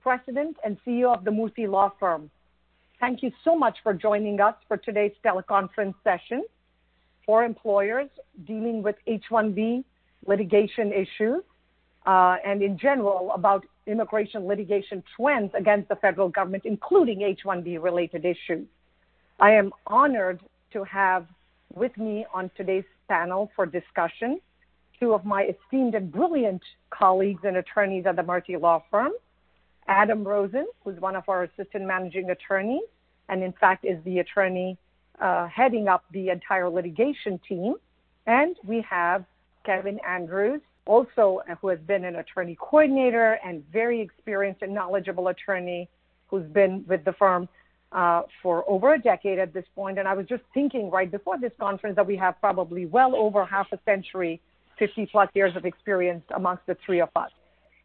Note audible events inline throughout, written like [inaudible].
President and CEO of the Murthy Law Firm. Thank you so much for joining us for today's teleconference session for employers dealing with H-1B litigation issues uh, and in general about immigration litigation trends against the federal government, including H-1B related issues. I am honored to have with me on today's panel for discussion two of my esteemed and brilliant colleagues and attorneys at the Murthy Law Firm, Adam Rosen, who's one of our assistant managing attorneys, and in fact is the attorney uh, heading up the entire litigation team. And we have Kevin Andrews, also uh, who has been an attorney coordinator and very experienced and knowledgeable attorney who's been with the firm uh, for over a decade at this point. And I was just thinking right before this conference that we have probably well over half a century, 50 plus years of experience amongst the three of us.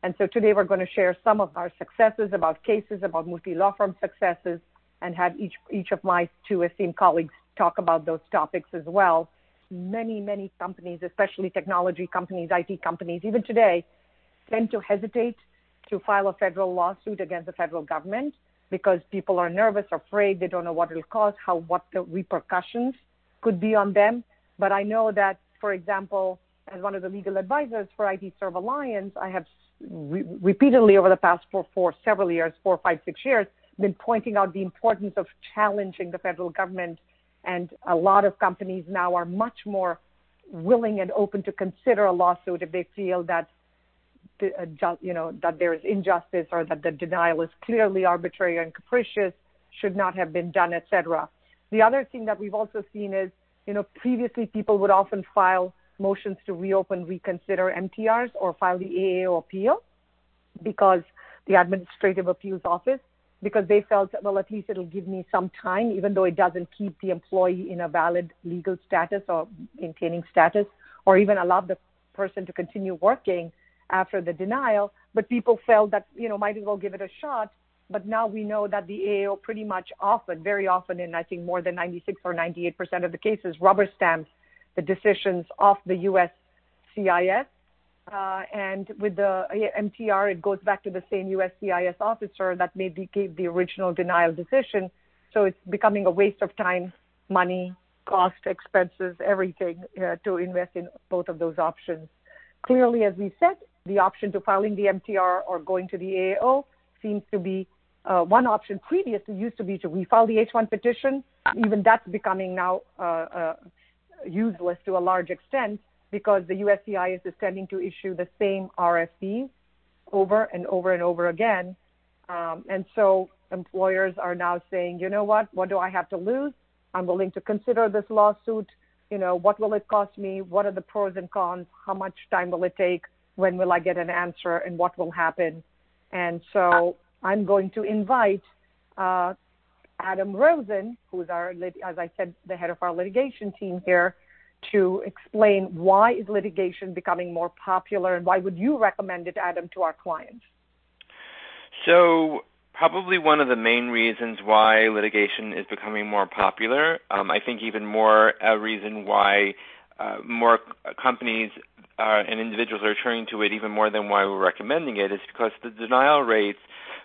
And so today we're going to share some of our successes, about cases, about Murthy law Firm successes, and have each, each of my two esteemed colleagues talk about those topics as well. Many, many companies, especially technology companies, IT companies, even today, tend to hesitate to file a federal lawsuit against the federal government because people are nervous, afraid, they don't know what it'll cost, how what the repercussions could be on them. But I know that, for example, as one of the legal advisors for IT Serve Alliance, I have re- repeatedly over the past four, four, several years, four, five, six years, been pointing out the importance of challenging the federal government. And a lot of companies now are much more willing and open to consider a lawsuit if they feel that the, uh, you know that there is injustice or that the denial is clearly arbitrary and capricious, should not have been done, etc. The other thing that we've also seen is, you know, previously people would often file motions to reopen, reconsider MTRs or file the AAO appeal because the Administrative Appeals Office, because they felt, well, at least it'll give me some time, even though it doesn't keep the employee in a valid legal status or maintaining status, or even allow the person to continue working after the denial. But people felt that, you know, might as well give it a shot. But now we know that the AAO pretty much often, very often, in I think more than 96 or 98 percent of the cases, rubber stamps the decisions of the U.S. CIS. Uh, and with the MTR, it goes back to the same USCIS officer that made the, gave the original denial decision. So it's becoming a waste of time, money, cost, expenses, everything uh, to invest in both of those options. Clearly, as we said, the option to filing the MTR or going to the AAO seems to be uh, one option. Previously, used to be to refile the H1 petition. Even that's becoming now uh, uh useless to a large extent because the USCIS is tending to issue the same RFEs over and over and over again. Um, and so employers are now saying, you know what, what do I have to lose? I'm willing to consider this lawsuit. You know, what will it cost me? What are the pros and cons? How much time will it take? When will I get an answer? And what will happen? And so I'm going to invite uh, Adam Rosen, who's our, as I said, the head of our litigation team here, to explain why is litigation becoming more popular and why would you recommend it, Adam, to our clients? So, probably one of the main reasons why litigation is becoming more popular. Um, I think even more a reason why uh, more companies uh, and individuals are turning to it even more than why we're recommending it is because the denial rates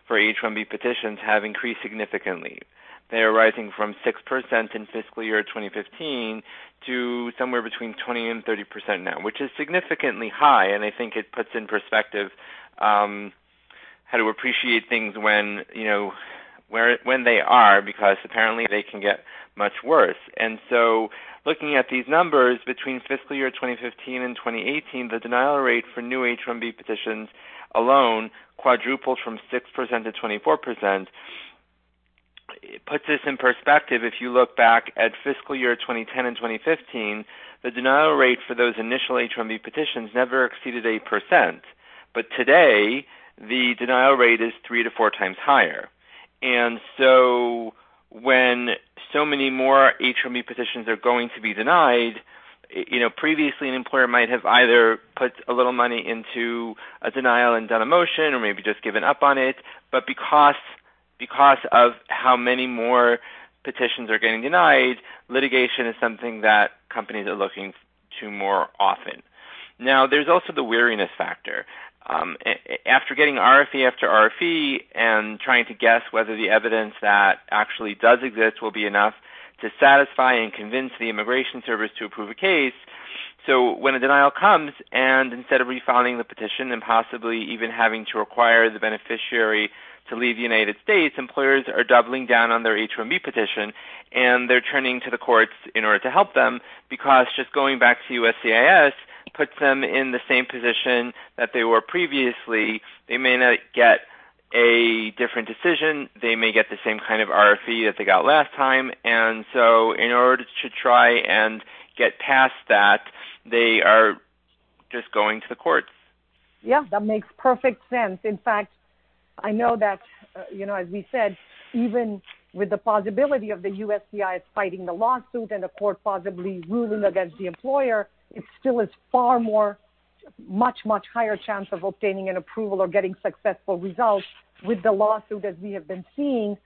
for H-1B petitions have increased significantly. They are rising from 6% in fiscal year 2015 to somewhere between 20 and 30% now, which is significantly high, and I think it puts in perspective um, how to appreciate things when you know where when they are, because apparently they can get much worse. And so, looking at these numbers between fiscal year 2015 and 2018, the denial rate for new H-1B petitions alone quadrupled from 6% to 24 percent it puts this in perspective, if you look back at fiscal year 2010 and 2015, the denial rate for those initial H-1B petitions never exceeded 8%. But today, the denial rate is three to four times higher. And so when so many more H-1B petitions are going to be denied, you know, previously an employer might have either put a little money into a denial and done a motion, or maybe just given up on it. But because because of how many more petitions are getting denied, litigation is something that companies are looking to more often. Now, there's also the weariness factor. Um, after getting RFE after RFE and trying to guess whether the evidence that actually does exist will be enough to satisfy and convince the Immigration Service to approve a case, so when a denial comes and instead of refiling the petition and possibly even having to require the beneficiary to leave the United States, employers are doubling down on their H-1B petition and they're turning to the courts in order to help them because just going back to USCIS puts them in the same position that they were previously. They may not get a different decision. They may get the same kind of RFE that they got last time. And so in order to try and get past that, they are just going to the courts. Yeah, that makes perfect sense. In fact, I know that, uh, you know, as we said, even with the possibility of the USCIS fighting the lawsuit and the court possibly ruling against the employer, it still is far more, much, much higher chance of obtaining an approval or getting successful results with the lawsuit as we have been seeing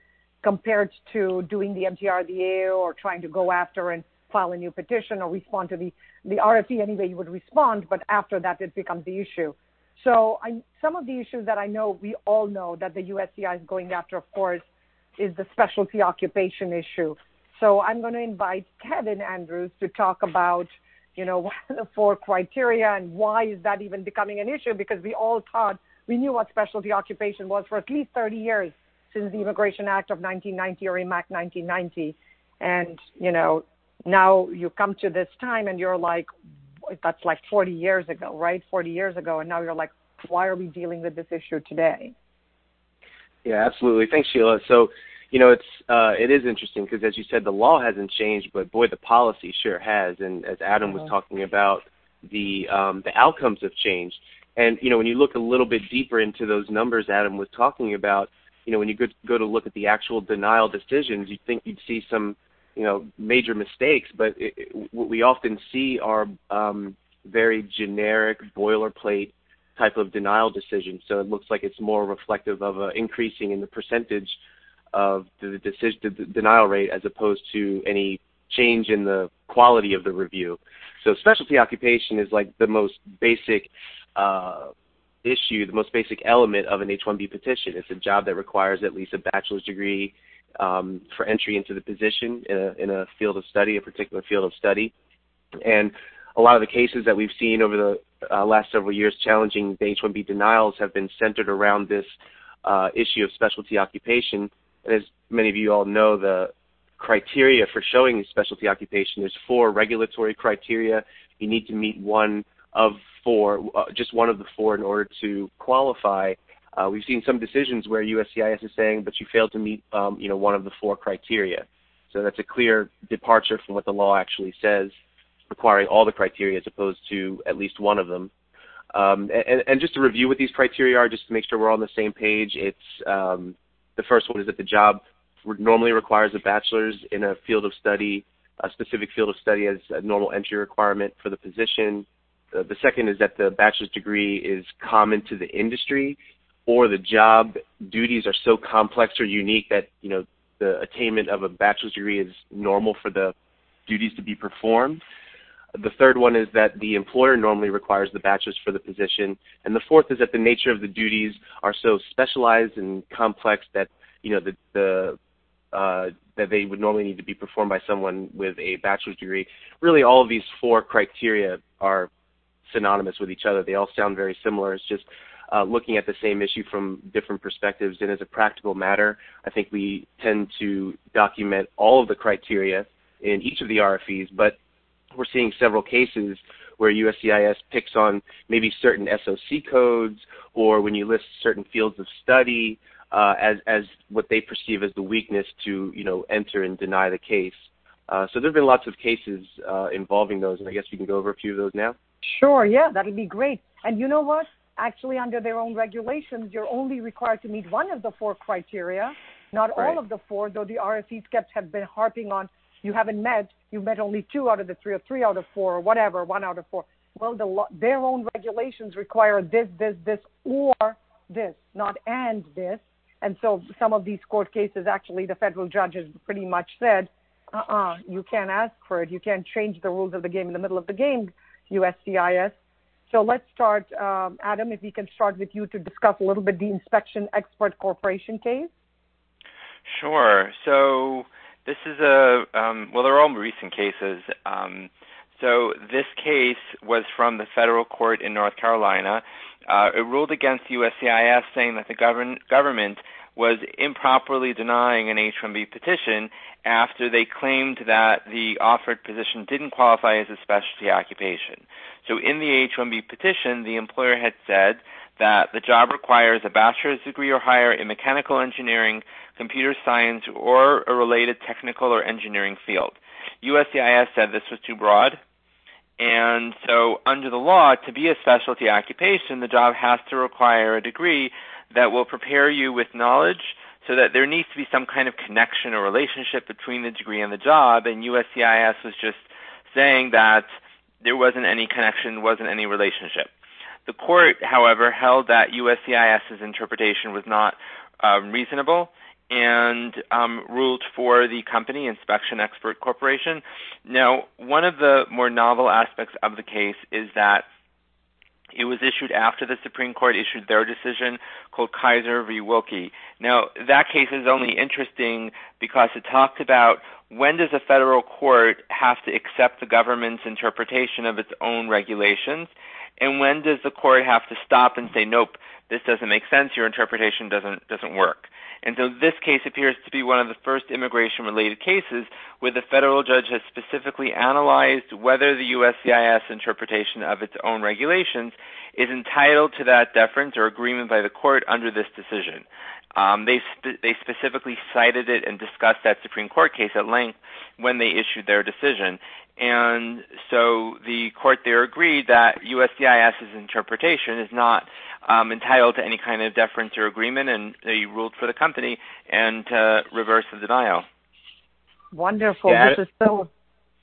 compared to doing the MTRDA or trying to go after and file a new petition or respond to the, the RFE anyway you would respond, but after that it becomes the issue. So I, some of the issues that I know we all know that the USCI is going after, of course, is the specialty occupation issue. So I'm going to invite Kevin Andrews to talk about, you know, [laughs] the four criteria and why is that even becoming an issue? Because we all thought we knew what specialty occupation was for at least 30 years since the Immigration Act of 1990 or IMMACT 1990. And, you know, now you come to this time and you're like, that's like 40 years ago, right? 40 years ago. And now you're like, why are we dealing with this issue today? Yeah, absolutely. Thanks, Sheila. So, you know, it's uh, it is interesting because, as you said, the law hasn't changed, but boy, the policy sure has. And as Adam was uh-huh. talking about, the um, the outcomes have changed. And you know, when you look a little bit deeper into those numbers Adam was talking about, you know, when you go, go to look at the actual denial decisions, you'd think you'd see some, you know, major mistakes. But it, it, what we often see are um, very generic boilerplate type of denial decisions. So it looks like it's more reflective of increasing in the percentage of the decision, the denial rate, as opposed to any change in the quality of the review. So specialty occupation is like the most basic uh, issue, the most basic element of an H-1B petition. It's a job that requires at least a bachelor's degree um, for entry into the position in a, in a field of study, a particular field of study. And a lot of the cases that we've seen over the uh, last several years challenging the H-1B denials have been centered around this uh, issue of specialty occupation. And as many of you all know, the criteria for showing specialty occupation, there's four regulatory criteria. You need to meet one of four, uh, just one of the four in order to qualify. Uh, we've seen some decisions where USCIS is saying, but you failed to meet, um, you know, one of the four criteria. So that's a clear departure from what the law actually says requiring all the criteria as opposed to at least one of them. Um, and, and, just to review what these criteria are, just to make sure we're on the same page, it's um, the first one is that the job normally requires a bachelor's in a field of study, a specific field of study as a normal entry requirement for the position. Uh, the second is that the bachelor's degree is common to the industry, or the job duties are so complex or unique that you know the attainment of a bachelor's degree is normal for the duties to be performed. The third one is that the employer normally requires the bachelor's for the position. And the fourth is that the nature of the duties are so specialized and complex that, you know, the, the uh, that they would normally need to be performed by someone with a bachelor's degree. Really, all of these four criteria are synonymous with each other. They all sound very similar. It's just uh, looking at the same issue from different perspectives. And as a practical matter, I think we tend to document all of the criteria in each of the RFEs, but we're seeing several cases where USCIS picks on maybe certain SOC codes or when you list certain fields of study uh, as as what they perceive as the weakness to you know enter and deny the case. Uh, so there have been lots of cases uh, involving those, and I guess we can go over a few of those now. Sure, yeah, that'll be great. And you know what? Actually, under their own regulations, you're only required to meet one of the four criteria, Not right. all of the four, though the RFEs kept have been harping on you haven't met, you've met only two out of the three, or three out of four, or whatever, one out of four. Well, the, their own regulations require this, this, this, or this, not and this. And so some of these court cases, actually, the federal judges pretty much said, uh-uh, you can't ask for it. You can't change the rules of the game in the middle of the game, USCIS. So let's start, um, Adam, if we can start with you to discuss a little bit the InspectionXpert Corporation case. Sure. So this is a um, well, they're all recent cases. Um, so this case was from the federal court in North Carolina. Uh, it ruled against USCIS, saying that the govern- government was improperly denying an H-1B petition after they claimed that the offered position didn't qualify as a specialty occupation. So in the H-1B petition, the employer had said that the job requires a bachelor's degree or higher in mechanical engineering, computer science, or a related technical or engineering field. USCIS said this was too broad, and so under the law, to be a specialty occupation, the job has to require a degree that will prepare you with knowledge so that there needs to be some kind of connection or relationship between the degree and the job, and USCIS was just saying that there wasn't any connection, wasn't any relationship. The court, however, held that USCIS's interpretation was not um, reasonable and um, ruled for the company, InspectionXpert Corporation. Now, one of the more novel aspects of the case is that it was issued after the Supreme Court issued their decision called Kisor v. Wilkie. Now, that case is only interesting because it talked about when does a federal court have to accept the government's interpretation of its own regulations, and when does the court have to stop and say, nope, this doesn't make sense, your interpretation doesn't doesn't work. And so this case appears to be one of the first immigration related cases where the federal judge has specifically analyzed whether the USCIS interpretation of its own regulations is entitled to that deference or agreement by the court under this decision. Um, they they specifically cited it and discussed that Supreme Court case at length when they issued their decision. And so the court there agreed that USCIS's interpretation is not um, entitled to any kind of deference or agreement, and they ruled for the company and uh, reversed the denial. Wonderful. Yeah. This is so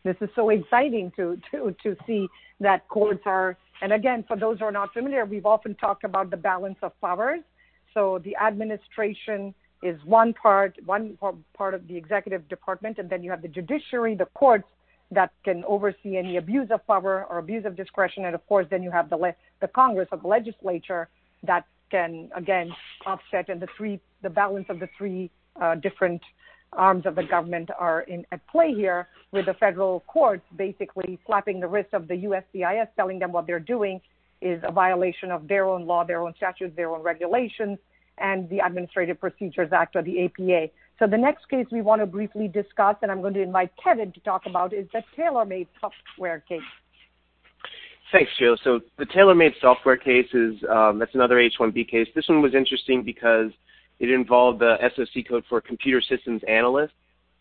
this is so exciting to to to see that courts are. And again, for those who are not familiar, we've often talked about the balance of powers. So the administration is one part, one part of the executive department, and then you have the judiciary, the courts that can oversee any abuse of power or abuse of discretion, and of course, then you have the le- the Congress or the legislature that can again offset, and the three, the balance of the three uh, different arms of the government are in at play here, with the federal courts basically slapping the wrist of the USCIS, telling them what they're doing is a violation of their own law, their own statutes, their own regulations, and the Administrative Procedures Act or the APA. So the next case we want to briefly discuss, and I'm going to invite Kevin to talk about, is the TaylorMade software case. Thanks, Joe. So the TaylorMade software case is um, that's another H-1B case. This one was interesting because it involved the SOC code for computer systems analyst,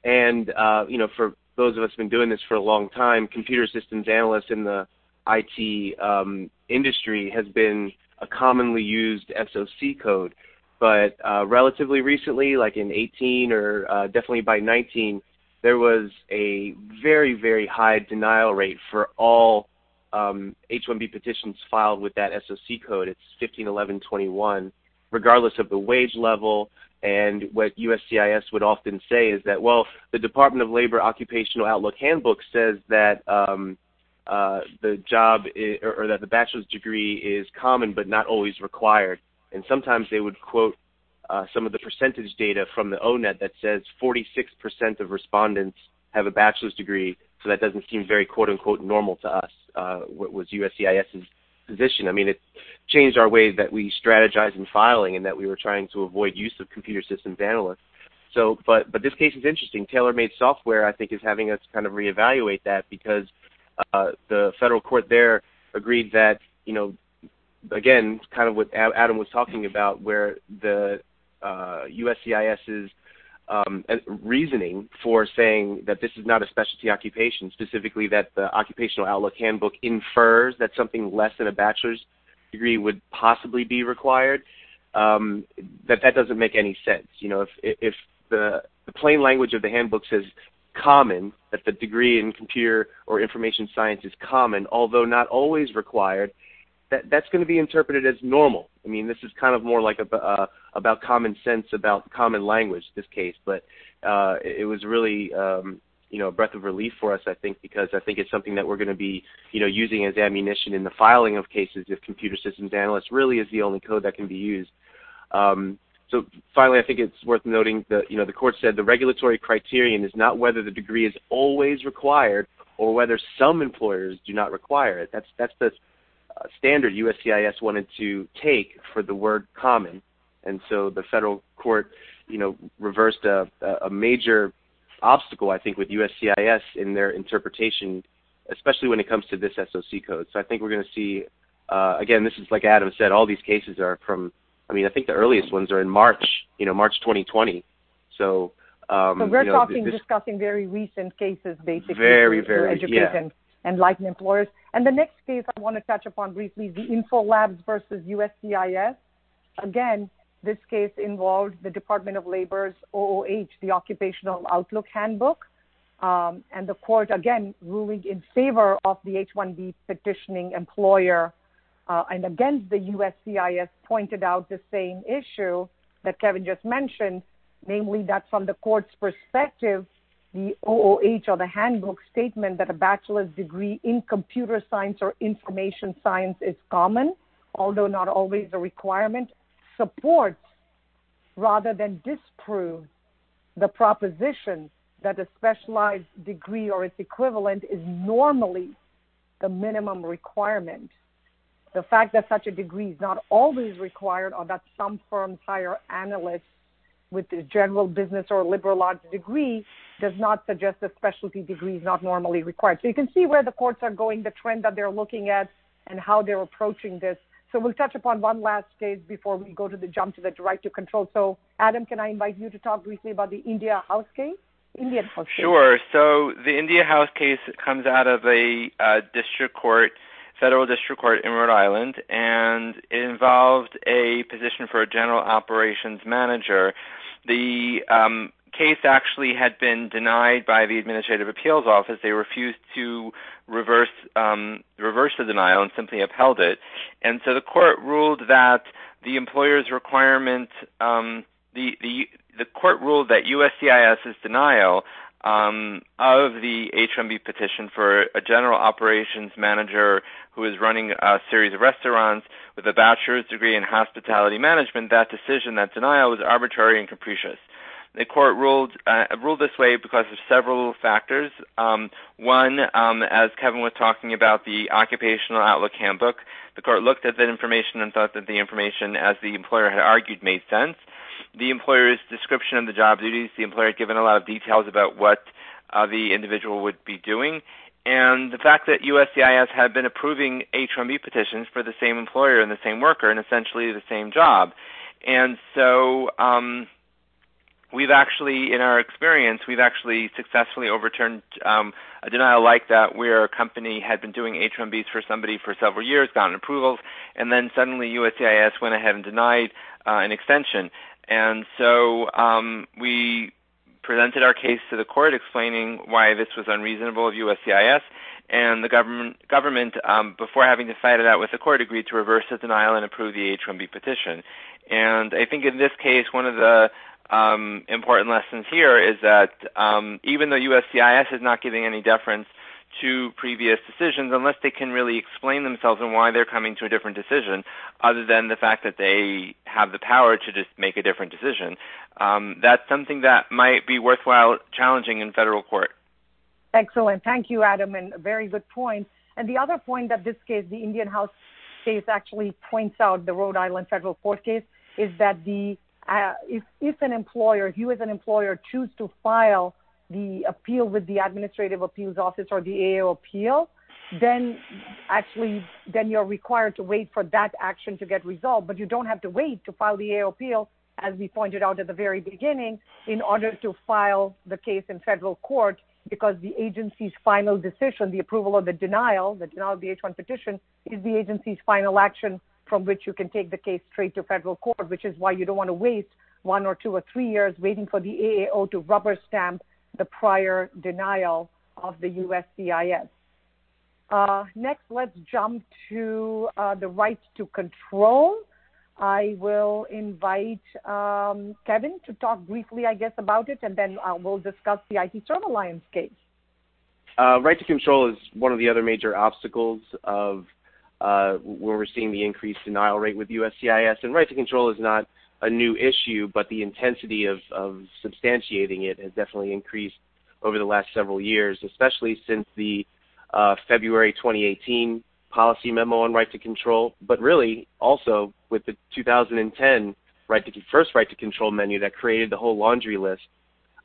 and uh, you know, for those of us who've been doing this for a long time, computer systems analyst in the IT um, industry has been a commonly used SOC code. But uh, relatively recently, like in 18 or uh, definitely by 19, there was a very, very high denial rate for all um, H-1B petitions filed with that SOC code. It's 151121, regardless of the wage level. And what USCIS would often say is that, well, the Department of Labor Occupational Outlook Handbook says that um, uh, the job is, or, or that the bachelor's degree is common but not always required and sometimes they would quote uh, some of the percentage data from the ONET that says 46% of respondents have a bachelor's degree, so that doesn't seem very quote unquote normal to us. Uh, what was USCIS's position? I mean, it changed our way that we strategize in filing, and that we were trying to avoid use of computer systems analysts. So, but but this case is interesting. TaylorMade software, I think, is having us kind of reevaluate that because uh, the federal court there agreed that you know again, kind of what Adam was talking about, where the uh, USCIS's um, reasoning for saying that this is not a specialty occupation, specifically that the Occupational Outlook Handbook infers that something less than a bachelor's degree would possibly be required, um, that that doesn't make any sense. You know, if if the, the plain language of the handbook says common, that the degree in computer or information science is common, although not always required, that that's going to be interpreted as normal. I mean, this is kind of more like a, about common sense, about common language. This case, but uh, it was really um, you know a breath of relief for us, I think, because I think it's something that we're going to be you know using as ammunition in the filing of cases if computer systems analyst really is the only code that can be used. Um, so finally, I think it's worth noting that you know the court said the regulatory criterion is not whether the degree is always required or whether some employers do not require it. That's that's the uh, standard USCIS wanted to take for the word common, and so the federal court, you know, reversed a, a major obstacle I think with USCIS in their interpretation, especially when it comes to this SOC code. So I think we're going to see. Uh, again, this is like Adam said, all these cases are from I mean, I think the earliest ones are in March, you know, March 2020. So, um, so we're you know, talking, this, discussing very recent cases, basically, very, very, yeah. and enlighten employers. And the next case I want to touch upon briefly is the InfoLabs versus USCIS. Again, this case involved the Department of Labor's OOH, the Occupational Outlook Handbook, um, and the court again ruling in favor of the H-1B petitioning employer uh, and against the USCIS pointed out the same issue that Kevin just mentioned, namely that from the court's perspective, the OOH or the handbook statement that a bachelor's degree in computer science or information science is common, although not always a requirement, supports rather than disproves the proposition that a specialized degree or its equivalent is normally the minimum requirement. The fact that such a degree is not always required or that some firms hire analysts with a general business or liberal arts degree does not suggest that specialty degree is not normally required. So you can see where the courts are going, the trend that they're looking at, and how they're approaching this. So we'll touch upon one last case before we go to the jump to the right to control. So Adam, can I invite you to talk briefly about the India House case? Indian House case. Sure. So the India House case comes out of a uh, district court federal district court in Rhode Island, and it involved a position for a general operations manager. The um, case actually had been denied by the Administrative Appeals Office. They refused to reverse um, reverse the denial and simply upheld it. And so the court ruled that the employer's requirement, um, the the the court ruled that USCIS's denial um, of the H-1B petition for a general operations manager who is running a series of restaurants with a bachelor's degree in hospitality management, that decision, that denial, was arbitrary and capricious. The court ruled uh, ruled this way because of several factors. Um, one, um, as Kevin was talking about, the Occupational Outlook Handbook. The court looked at that information and thought that the information, as the employer had argued, made sense the employer's description of the job duties. The employer had given a lot of details about what uh, the individual would be doing. And the fact that USCIS had been approving H-1B petitions for the same employer and the same worker and essentially the same job. And so um, we've actually, in our experience, we've actually successfully overturned um, a denial like that where a company had been doing H-1Bs for somebody for several years, gotten approvals, and then suddenly USCIS went ahead and denied uh, an extension. And so um, we presented our case to the court explaining why this was unreasonable of USCIS, and the government, government um, before having to fight it out with the court, agreed to reverse the denial and approve the H-1B petition. And I think in this case, one of the um, important lessons here is that um, even though USCIS is not giving any deference to previous decisions unless they can really explain themselves and why they're coming to a different decision, other than the fact that they have the power to just make a different decision. Um, that's something that might be worthwhile challenging in federal court. Excellent. Thank you, Adam, and a very good point. And the other point that this case, the Indian House case, actually points out, the Rhode Island federal court case, is that the if if an employer, you as an employer, choose to file the appeal with the Administrative Appeals Office or the AO appeal, then actually then you're required to wait for that action to get resolved. But you don't have to wait to file the AO appeal, as we pointed out at the very beginning, in order to file the case in federal court because the agency's final decision, the approval or the denial, the denial of the H-1 petition, is the agency's final action from which you can take the case straight to federal court, which is why you don't want to waste one or two or three years waiting for the AAO to rubber stamp the prior denial of the USCIS. Uh, next, let's jump to uh, the right to control. I will invite um, Kevin to talk briefly, I guess, about it, and then uh, we'll discuss the IT Serve Alliance case. Uh, right to control is one of the other major obstacles of uh, when we're seeing the increased denial rate with USCIS. And right to control is not a new issue, but the intensity of, of substantiating it has definitely increased over the last several years, especially since the uh, February 2018 policy memo on right to control, but really also with the 2010 right to first right to control menu that created the whole laundry list.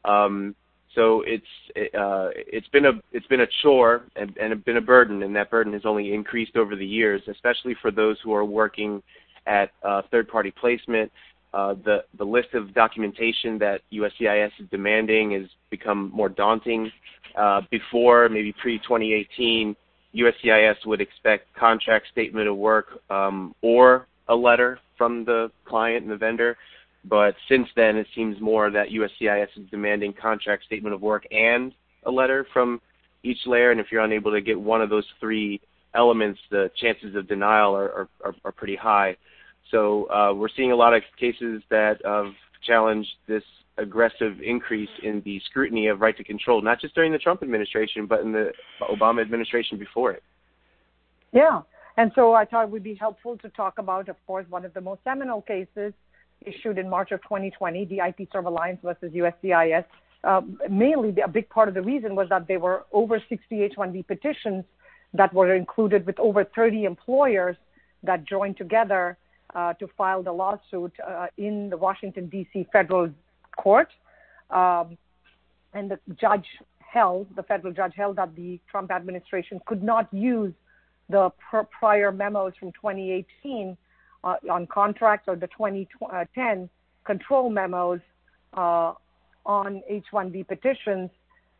Um, so it's uh, it's been a it's been a chore and, and been a burden, and that burden has only increased over the years, especially for those who are working at uh, third-party placement. Uh, the the list of documentation that USCIS is demanding has become more daunting. Uh, before maybe pre 2018, USCIS would expect contract statement of work um, or a letter from the client and the vendor. But since then, it seems more that USCIS is demanding contract statement of work and a letter from each layer. And if you're unable to get one of those three elements, the chances of denial are, are, are pretty high. So uh, we're seeing a lot of cases that have challenged this aggressive increase in the scrutiny of right to control, not just during the Trump administration, but in the Obama administration before it. Yeah. And so I thought it would be helpful to talk about, of course, one of the most seminal cases issued in March of 2020, the IT Serve Alliance versus USCIS. Uh, mainly, a big part of the reason was that there were over 60 H-1B petitions that were included with over 30 employers that joined together uh, to file the lawsuit uh, in the Washington, D.C. federal court. Um, and the judge held, the federal judge held that the Trump administration could not use the pr- prior memos from 2018 uh, on contracts or the 2010 control memos uh, on H-1B petitions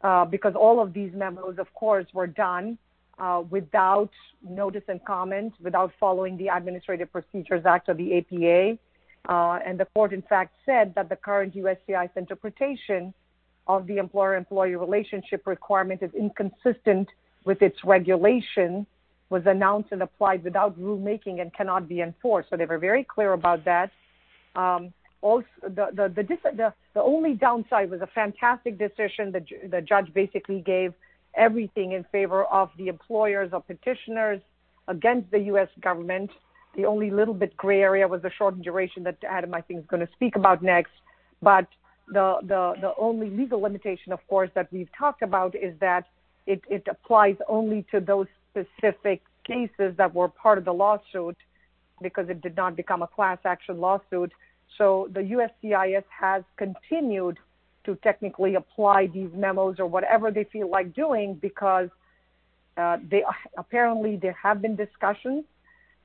uh, because all of these memos, of course, were done uh, without notice and comment, without following the Administrative Procedures Act or the APA. Uh, and the court, in fact, said that the current USCIS interpretation of the employer-employee relationship requirement is inconsistent with its regulation, was announced and applied without rulemaking and cannot be enforced. So they were very clear about that. Um, also, the, the, the, the, the only downside was a fantastic decision. The, the judge basically gave everything in favor of the employers or petitioners against the U.S. government the only little bit gray area was the shortened duration that Adam, I think, is going to speak about next. But the, the, the only legal limitation, of course, that we've talked about is that it, it applies only to those specific cases that were part of the lawsuit because it did not become a class action lawsuit. So the USCIS has continued to technically apply these memos or whatever they feel like doing because uh, they apparently there have been discussions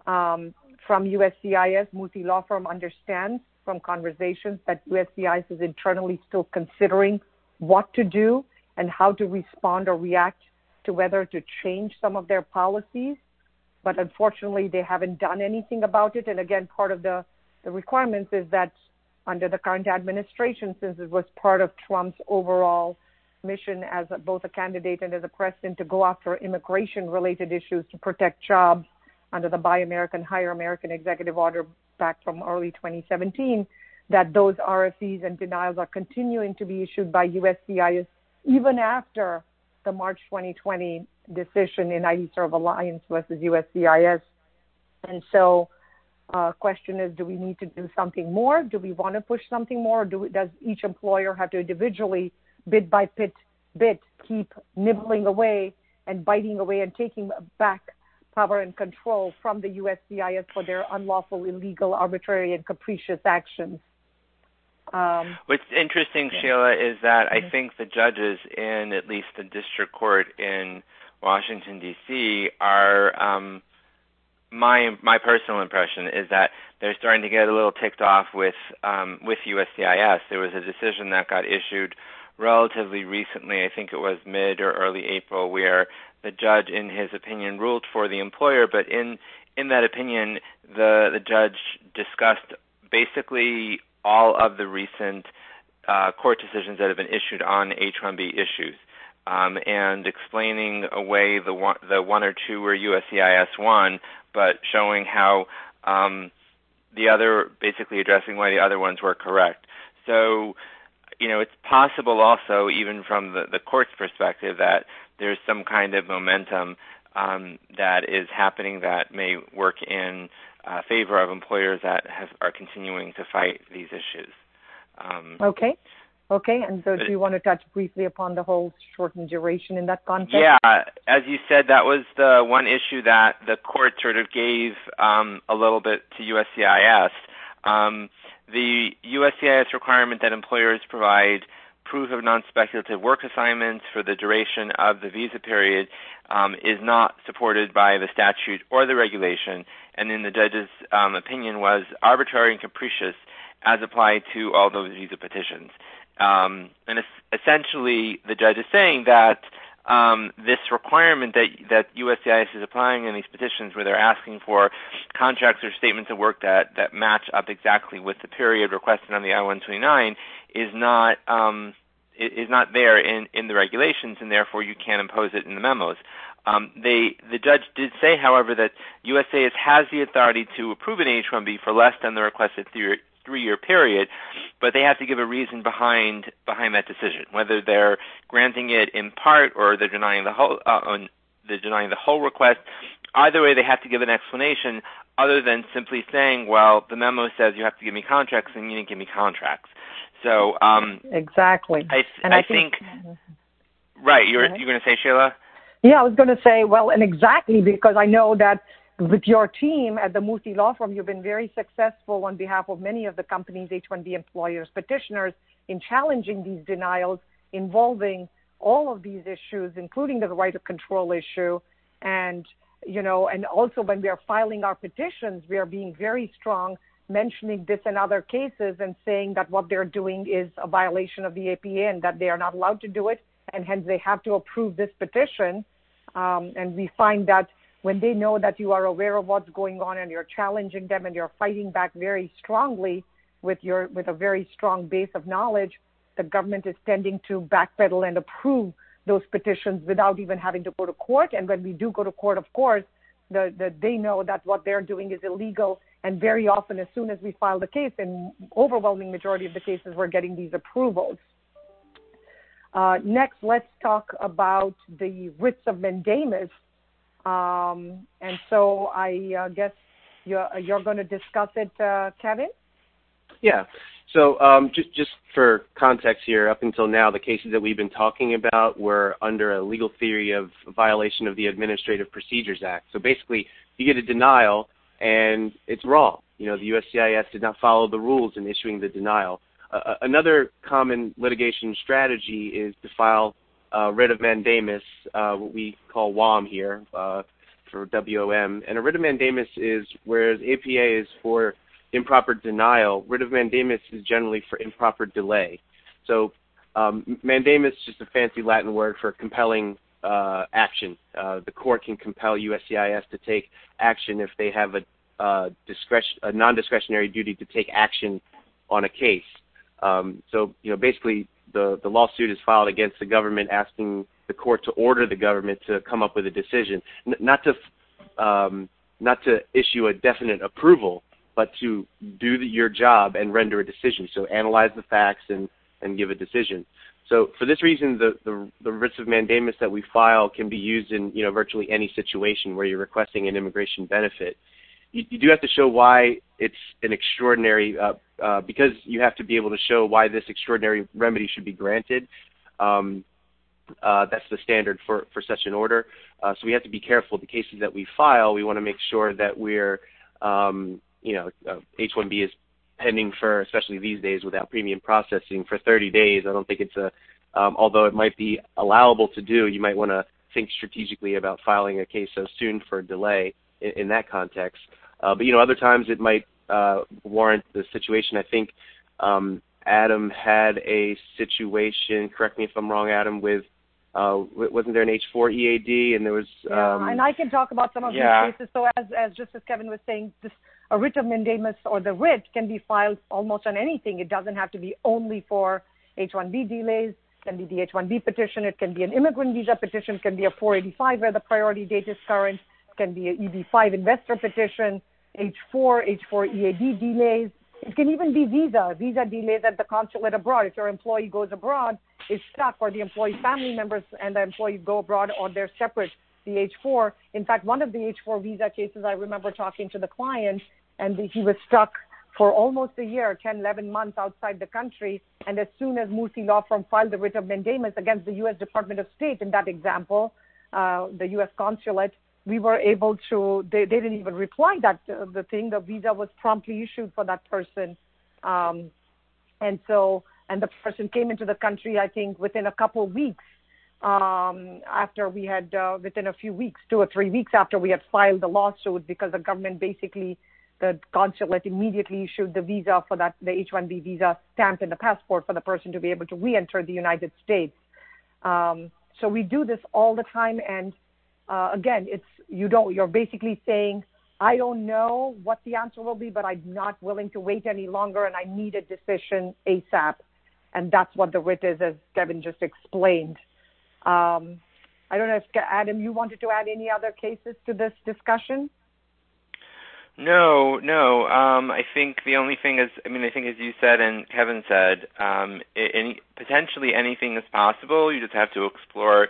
um, from USCIS. Murthy Law Firm understands from conversations that USCIS is internally still considering what to do and how to respond or react to whether to change some of their policies. But unfortunately, they haven't done anything about it. And again, part of the, the requirements is that under the current administration, since it was part of Trump's overall mission as a, both a candidate and as a president to go after immigration related issues to protect jobs under the Buy American, Hire American executive order back from early 2017, that those RFEs and denials are continuing to be issued by USCIS even after the March 2020 decision in IT Serve Alliance versus USCIS. And so, uh, question is, do we need to do something more? Do we want to push something more? Or do we, does each employer have to individually, bit by bit, bit, keep nibbling away and biting away and taking back power and control from the USCIS for their unlawful, illegal, arbitrary, and capricious actions. Um, What's interesting, yeah. Sheila, is that mm-hmm. I think the judges in at least the district court in Washington D.C. are um, my my personal impression is that they're starting to get a little ticked off with um, with USCIS. There was a decision that got issued relatively recently, I think it was mid or early April, where the judge, in his opinion, ruled for the employer, but in in that opinion, the the judge discussed basically all of the recent uh, court decisions that have been issued on H-1B issues. Um, and explaining away the one, the one or two where USCIS won, but showing how um, the other, basically addressing why the other ones were correct. So, you know, it's possible also, even from the, the court's perspective, that there's some kind of momentum um, that is happening that may work in uh, favor of employers that have, are continuing to fight these issues. Um, okay. Okay, and so do you want to touch briefly upon the whole shortened duration in that context? Yeah, as you said, that was the one issue that the court sort of gave um, a little bit to USCIS. Um, the USCIS requirement that employers provide proof of non-speculative work assignments for the duration of the visa period um, is not supported by the statute or the regulation, and in the judge's um, opinion was arbitrary and capricious as applied to all those visa petitions. Um, and es- essentially, the judge is saying that um, this requirement that that USCIS is applying in these petitions, where they're asking for contracts or statements of work that that match up exactly with the period requested on the I-129, is not um, is not there in in the regulations, and therefore you can't impose it in the memos. Um, they, the judge did say, however, that USCIS has the authority to approve an H-1B for less than the requested three-year period, but they have to give a reason behind behind that decision, whether they're granting it in part or they're denying the whole uh, they're denying the whole request. Either way, they have to give an explanation other than simply saying, "Well, the memo says you have to give me contracts, and you didn't give me contracts." So um, exactly, I, th- and I, I think, think right. You're you're going to say, Sheila? Yeah, I was going to say, well, and exactly because I know that with your team at the Murthy Law Firm, you've been very successful on behalf of many of the companies, H-1B employers petitioners in challenging these denials involving all of these issues, including the right of control issue. And, you know, and also when we are filing our petitions, we are being very strong mentioning this and other cases and saying that what they're doing is a violation of the APA and that they are not allowed to do it, and hence they have to approve this petition. Um, and we find that when they know that you are aware of what's going on and you're challenging them and you're fighting back very strongly with your with a very strong base of knowledge, the government is tending to backpedal and approve those petitions without even having to go to court. And when we do go to court, of course, the, the, they know that what they're doing is illegal. And very often, as soon as we file the case, in overwhelming majority of the cases, we're getting these approvals. Uh, next, let's talk about the writs of mandamus um, and so I uh, guess you're, you're going to discuss it, uh, Kevin? Yeah. So um, just, just for context here, up until now, the cases that we've been talking about were under a legal theory of violation of the Administrative Procedures Act. So basically, you get a denial and it's wrong. You know, the USCIS did not follow the rules in issuing the denial. Uh, another common litigation strategy is to file uh, writ of mandamus, uh, what we call WOM here uh, for WOM. And a writ of mandamus is, whereas APA is for improper denial, writ of mandamus is generally for improper delay. So um, mandamus is just a fancy Latin word for compelling uh, action. Uh, the court can compel USCIS to take action if they have a, uh, discretion, a non-discretionary duty to take action on a case. Um, so, you know, basically, the, the lawsuit is filed against the government asking the court to order the government to come up with a decision, N- not to um, not to issue a definite approval, but to do the, your job and render a decision. So analyze the facts and, and give a decision. So for this reason, the, the, the writs of mandamus that we file can be used in you know virtually any situation where you're requesting an immigration benefit you, you do have to show why it's an extraordinary, uh, uh, because you have to be able to show why this extraordinary remedy should be granted. Um, uh, that's the standard for, for such an order. Uh, so we have to be careful. The cases that we file, we want to make sure that we're, um, you know, uh, H-1B is pending for, especially these days without premium processing, for 30 days. I don't think it's a, um, although it might be allowable to do, you might want to think strategically about filing a case so soon for delay in, in that context. Uh, but you know, other times it might uh, warrant the situation. I think um, Adam had a situation. Correct me if I'm wrong, Adam. With uh, wasn't there an H4 EAD and there was? Um, yeah, and I can talk about some of yeah. these cases. So as as just as Kevin was saying, this a writ of mandamus or the writ can be filed almost on anything. It doesn't have to be only for H-1B delays. It can be the H-1B petition. It can be an immigrant visa petition. It can be a 485 where the priority date is current. It can be an EB-5 investor petition, H-4, H-4 EAD delays. It can even be visa, visa delays at the consulate abroad. If your employee goes abroad, is stuck, or the employee family members and the employee go abroad, or they're separate, the H4. In fact, one of the H4 visa cases, I remember talking to the client, and he was stuck for almost a year, 10, 11 months outside the country. And as soon as Murthy Law Firm filed the writ of mandamus against the U.S. Department of State in that example, uh, the U.S. consulate, we were able to, they, they didn't even reply that uh, the thing, the visa was promptly issued for that person. Um, and so, and the person came into the country, I think, within a couple of weeks um, after we had, uh, within a few weeks, two or three weeks after we had filed the lawsuit, because the government basically, the consulate immediately issued the visa for that, the H-1B visa stamp in the passport for the person to be able to re-enter the United States. Um, so we do this all the time, and uh, again, it's you don't. You're basically saying, I don't know what the answer will be, but I'm not willing to wait any longer, and I need a decision ASAP. And that's what the writ is, as Kevin just explained. Um, I don't know if Adam, you wanted to add any other cases to this discussion. No, no. Um, I think the only thing is, I mean, I think as you said and Kevin said, um, any, potentially anything is possible. You just have to explore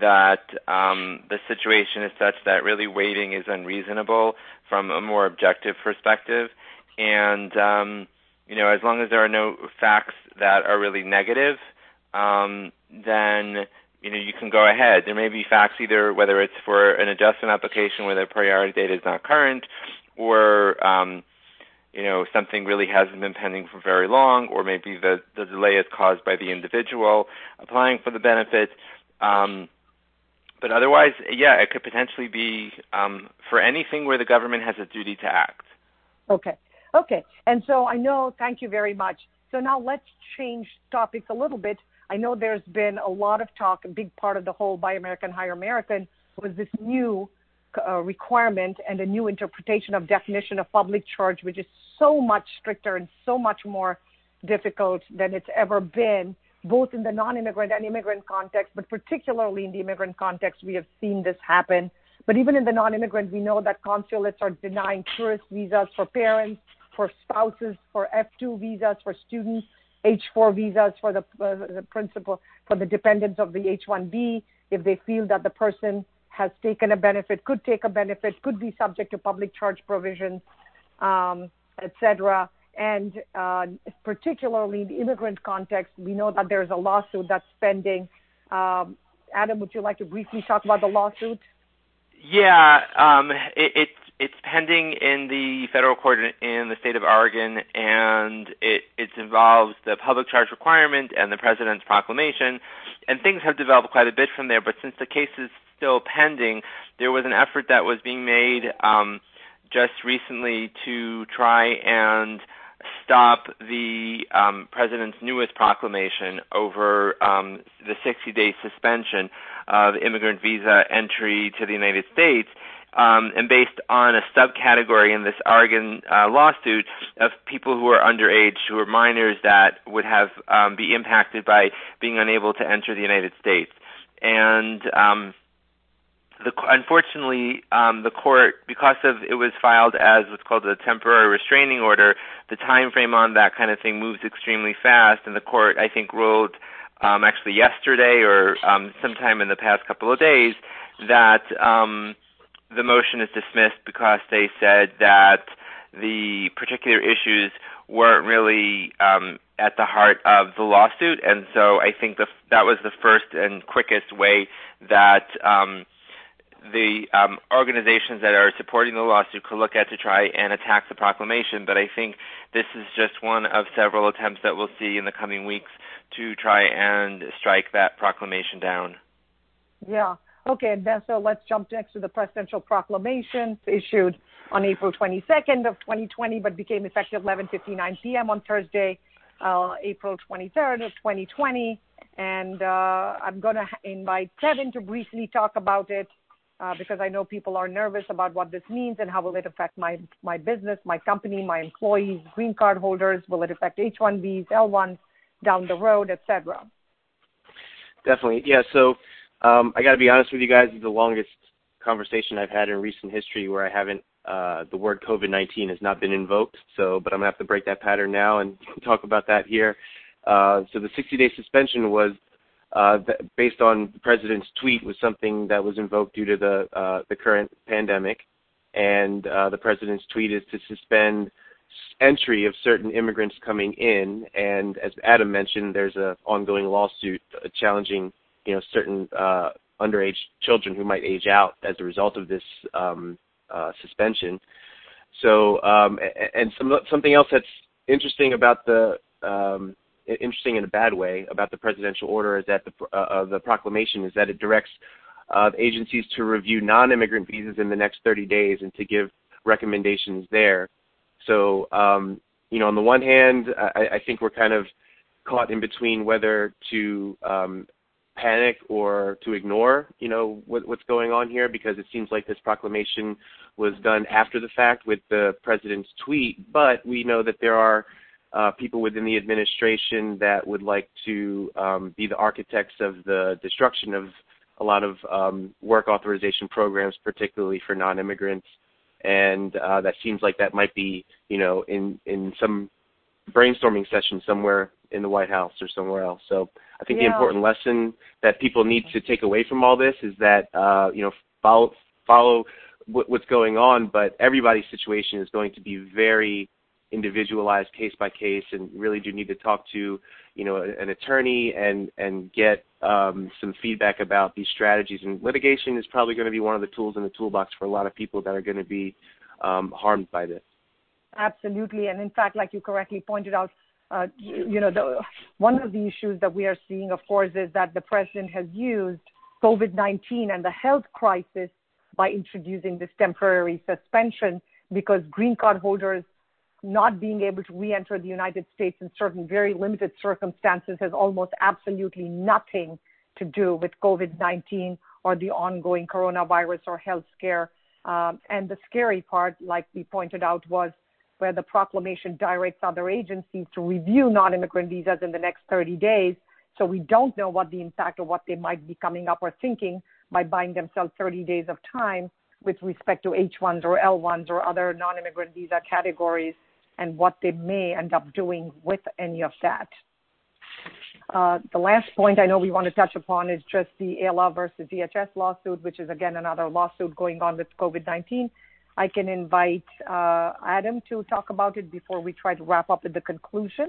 that um, the situation is such that really waiting is unreasonable from a more objective perspective. And, um, you know, as long as there are no facts that are really negative, um, then you know you can go ahead. There may be facts either whether it's for an adjustment application where the priority date is not current, or um, you know something really hasn't been pending for very long, or maybe the the delay is caused by the individual applying for the benefit. Um, but otherwise, yeah, it could potentially be um, for anything where the government has a duty to act. Okay. Okay. And so I know, thank you very much. So now let's change topics a little bit. I know there's been a lot of talk, a big part of the whole Buy American, Hire American was this new uh, requirement and a new interpretation of definition of public charge, which is so much stricter and so much more difficult than it's ever been both in the non-immigrant and immigrant context, but particularly in the immigrant context, we have seen this happen. But even in the non-immigrant, we know that consulates are denying tourist visas for parents, for spouses, for F2 visas for students, H4 visas for the, uh, the principal, for the dependents of the H1B, if they feel that the person has taken a benefit, could take a benefit, could be subject to public charge provisions, um, etc. And uh, particularly in the immigrant context, we know that there's a lawsuit that's pending. Um, Adam, would you like to briefly talk about the lawsuit? Yeah, um, it, it's it's pending in the federal court in the state of Oregon, and it it involves the public charge requirement and the president's proclamation, and things have developed quite a bit from there. But since the case is still pending, there was an effort that was being made um, just recently to try and stop the um, president's newest proclamation over um, the 60 day suspension of immigrant visa entry to the United States. Um, and based on a subcategory in this Oregon uh, lawsuit of people who are underage, who are minors that would have um, be impacted by being unable to enter the United States. And um, the, unfortunately, um, the court, because of it was filed as what's called a temporary restraining order, the time frame on that kind of thing moves extremely fast, and the court, I think, ruled um, actually yesterday or um, sometime in the past couple of days that um, the motion is dismissed because they said that the particular issues weren't really um, at the heart of the lawsuit, and so I think that was the first and quickest way that um, the um, organizations that are supporting the lawsuit could look at to try and attack the proclamation. But I think this is just one of several attempts that we'll see in the coming weeks to try and strike that proclamation down. Yeah. Okay, then so let's jump next to the presidential proclamation issued on April 22nd of 2020, but became effective 11:59 p.m. on Thursday, uh, April 23rd of 2020. And uh, I'm going to invite Kevin to briefly talk about it uh, because I know people are nervous about what this means and how will it affect my my business, my company, my employees, green card holders. Will it affect H-1Bs, L-1s down the road, etc. Definitely, yeah. So um, I got to be honest with you guys. It's the longest conversation I've had in recent history where I haven't uh, the word COVID-19 has not been invoked. So, but I'm gonna have to break that pattern now and [laughs] talk about that here. Uh, so the 60-day suspension was uh, based on the president's tweet was something that was invoked due to the uh, the current pandemic, and uh, the president's tweet is to suspend entry of certain immigrants coming in. And as Adam mentioned, there's an ongoing lawsuit challenging you know certain uh, underage children who might age out as a result of this um, uh, suspension. So, um, and some, something else that's interesting about the um, interesting in a bad way about the presidential order is that the, uh, the proclamation is that it directs uh, agencies to review non-immigrant visas in the next 30 days and to give recommendations there. So, um, you know, on the one hand, I, I think we're kind of caught in between whether to um, panic or to ignore, you know, what, what's going on here because it seems like this proclamation was done after the fact with the president's tweet. But we know that there are uh, people within the administration that would like to um, be the architects of the destruction of a lot of um, work authorization programs, particularly for non-immigrants. And uh, that seems like that might be, you know, in in some brainstorming session somewhere in the White House or somewhere else. So I think yeah. the important lesson that people need to take away from all this is that, uh, you know, follow follow what's going on, but everybody's situation is going to be very individualized case by case and really do need to talk to you know an attorney and and get um, some feedback about these strategies. And litigation is probably going to be one of the tools in the toolbox for a lot of people that are going to be um, harmed by this. Absolutely. And in fact like you correctly pointed out uh, you, know one of the issues that we are seeing of course is that the president has used covid-19 and the health crisis by introducing this temporary suspension because green card holders not being able to re-enter the United States in certain very limited circumstances has almost absolutely nothing to do with COVID-19 or the ongoing coronavirus or health scare. Um, and the scary part, like we pointed out, was where the proclamation directs other agencies to review non-immigrant visas in the next 30 days. So we don't know what the impact or what they might be coming up or thinking by buying themselves 30 days of time with respect to H1s or L1s or other non-immigrant visa categories and what they may end up doing with any of that. Uh, the last point I know we want to touch upon is just the AILA versus DHS lawsuit, which is again another lawsuit going on with COVID 19. I can invite uh, Adam to talk about it before we try to wrap up with the conclusion.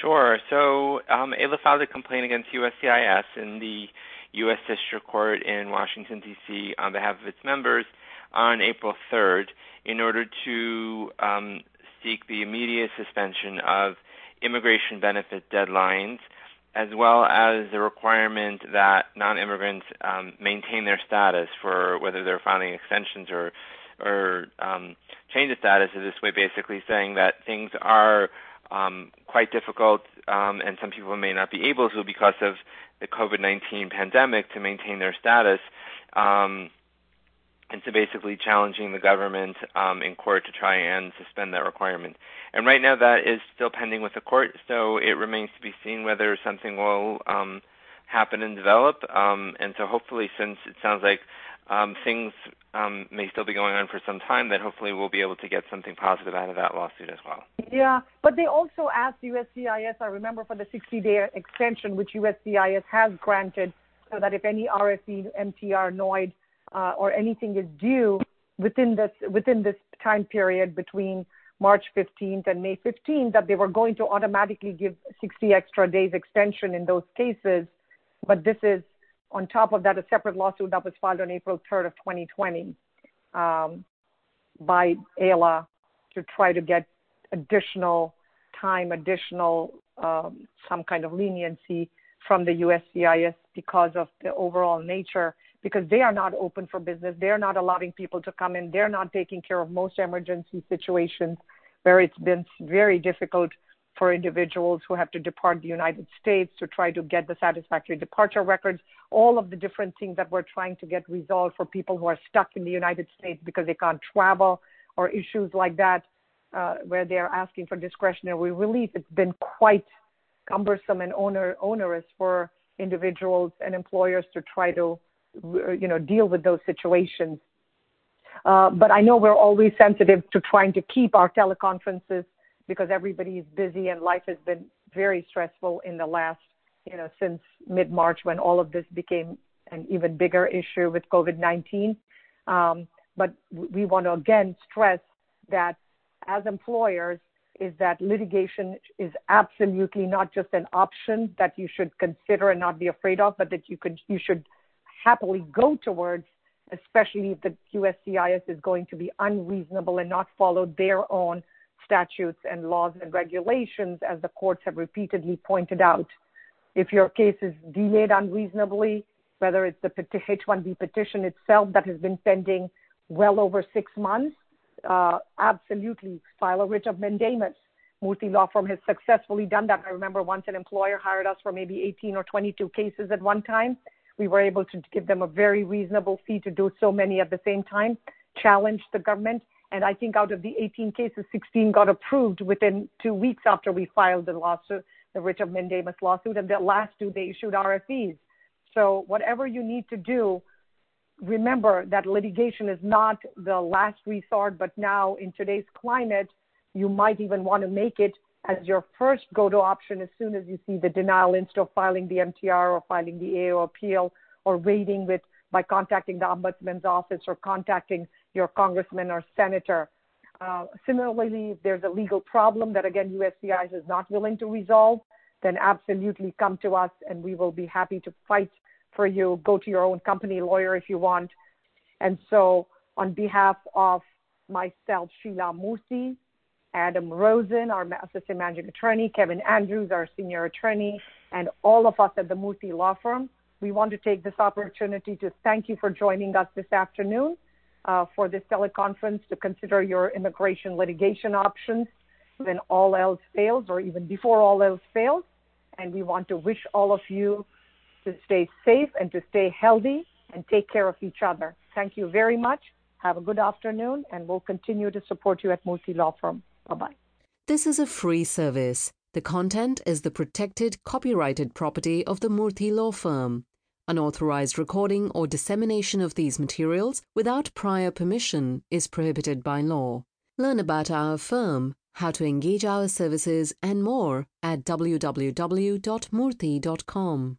Sure. So, um, AILA filed a complaint against USCIS in the U.S. District Court in Washington, D.C., on behalf of its members on April 3rd in order to um, seek the immediate suspension of immigration benefit deadlines, as well as the requirement that non-immigrants um, maintain their status for whether they're filing extensions or or um, change the status of this way, basically saying that things are um, quite difficult, um, and some people may not be able to because of the COVID-19 pandemic to maintain their status. Um, and so basically challenging the government um, in court to try and suspend that requirement. And right now that is still pending with the court, so it remains to be seen whether something will um, happen and develop. Um, and so hopefully, since it sounds like um, things um, may still be going on for some time, that hopefully we'll be able to get something positive out of that lawsuit as well. Yeah, but they also asked USCIS, I remember, for the 60-day extension, which USCIS has granted, so that if any RFE, MTR, NOID uh, or anything is due within this within this time period between March 15th and May 15th, that they were going to automatically give 60 extra days extension in those cases. But this is on top of that a separate lawsuit that was filed on April 3rd of 2020 um, by AILA to try to get additional time, additional um, some kind of leniency from the USCIS because of the overall nature because they are not open for business. They're not allowing people to come in. They're not taking care of most emergency situations where it's been very difficult for individuals who have to depart the United States to try to get the satisfactory departure records, all of the different things that we're trying to get resolved for people who are stuck in the United States because they can't travel or issues like that, uh, where they're asking for discretionary relief. It's been quite cumbersome and onerous for individuals and employers to try to, you know, deal with those situations. Uh, but I know we're always sensitive to trying to keep our teleconferences because everybody is busy and life has been very stressful in the last, you know, since mid March when all of this became an even bigger issue with COVID 19. Um, but we want to again stress that as employers, is that litigation is absolutely not just an option that you should consider and not be afraid of, but that you could you should happily go towards, especially if the USCIS is going to be unreasonable and not follow their own statutes and laws and regulations, as the courts have repeatedly pointed out. If your case is delayed unreasonably, whether it's the H-1B petition itself that has been pending well over six months, uh, absolutely file a writ of mandamus. Murthy Law Firm has successfully done that. I remember once an employer hired us for maybe 18 or 22 cases at one time. We were able to give them a very reasonable fee to do so many at the same time, challenge the government, and I think out of the 18 cases, 16 got approved within two weeks after we filed the lawsuit, the writ of mandamus lawsuit, and the last two they issued RFEs. So whatever you need to do, remember that litigation is not the last resort, but now in today's climate, you might even want to make it as your first go-to option as soon as you see the denial instead of filing the MTR or filing the AO appeal or waiting with by contacting the ombudsman's office or contacting your congressman or senator. Uh, similarly, if there's a legal problem that again USCIS is not willing to resolve, then absolutely come to us and we will be happy to fight for you. Go to your own company lawyer if you want. And so, on behalf of myself, Sheila Murthy, Adam Rosen, our assistant managing attorney, Kevin Andrews, our senior attorney, and all of us at the Murthy Law Firm, we want to take this opportunity to thank you for joining us this afternoon uh, for this teleconference to consider your immigration litigation options when all else fails or even before all else fails. And we want to wish all of you to stay safe and to stay healthy and take care of each other. Thank you very much. Have a good afternoon, and we'll continue to support you at Murthy Law Firm. Bye bye. This is a free service. The content is the protected copyrighted property of the Murthy Law Firm. Unauthorized recording or dissemination of these materials without prior permission is prohibited by law. Learn about our firm, how to engage our services, and more at www.murthy.com.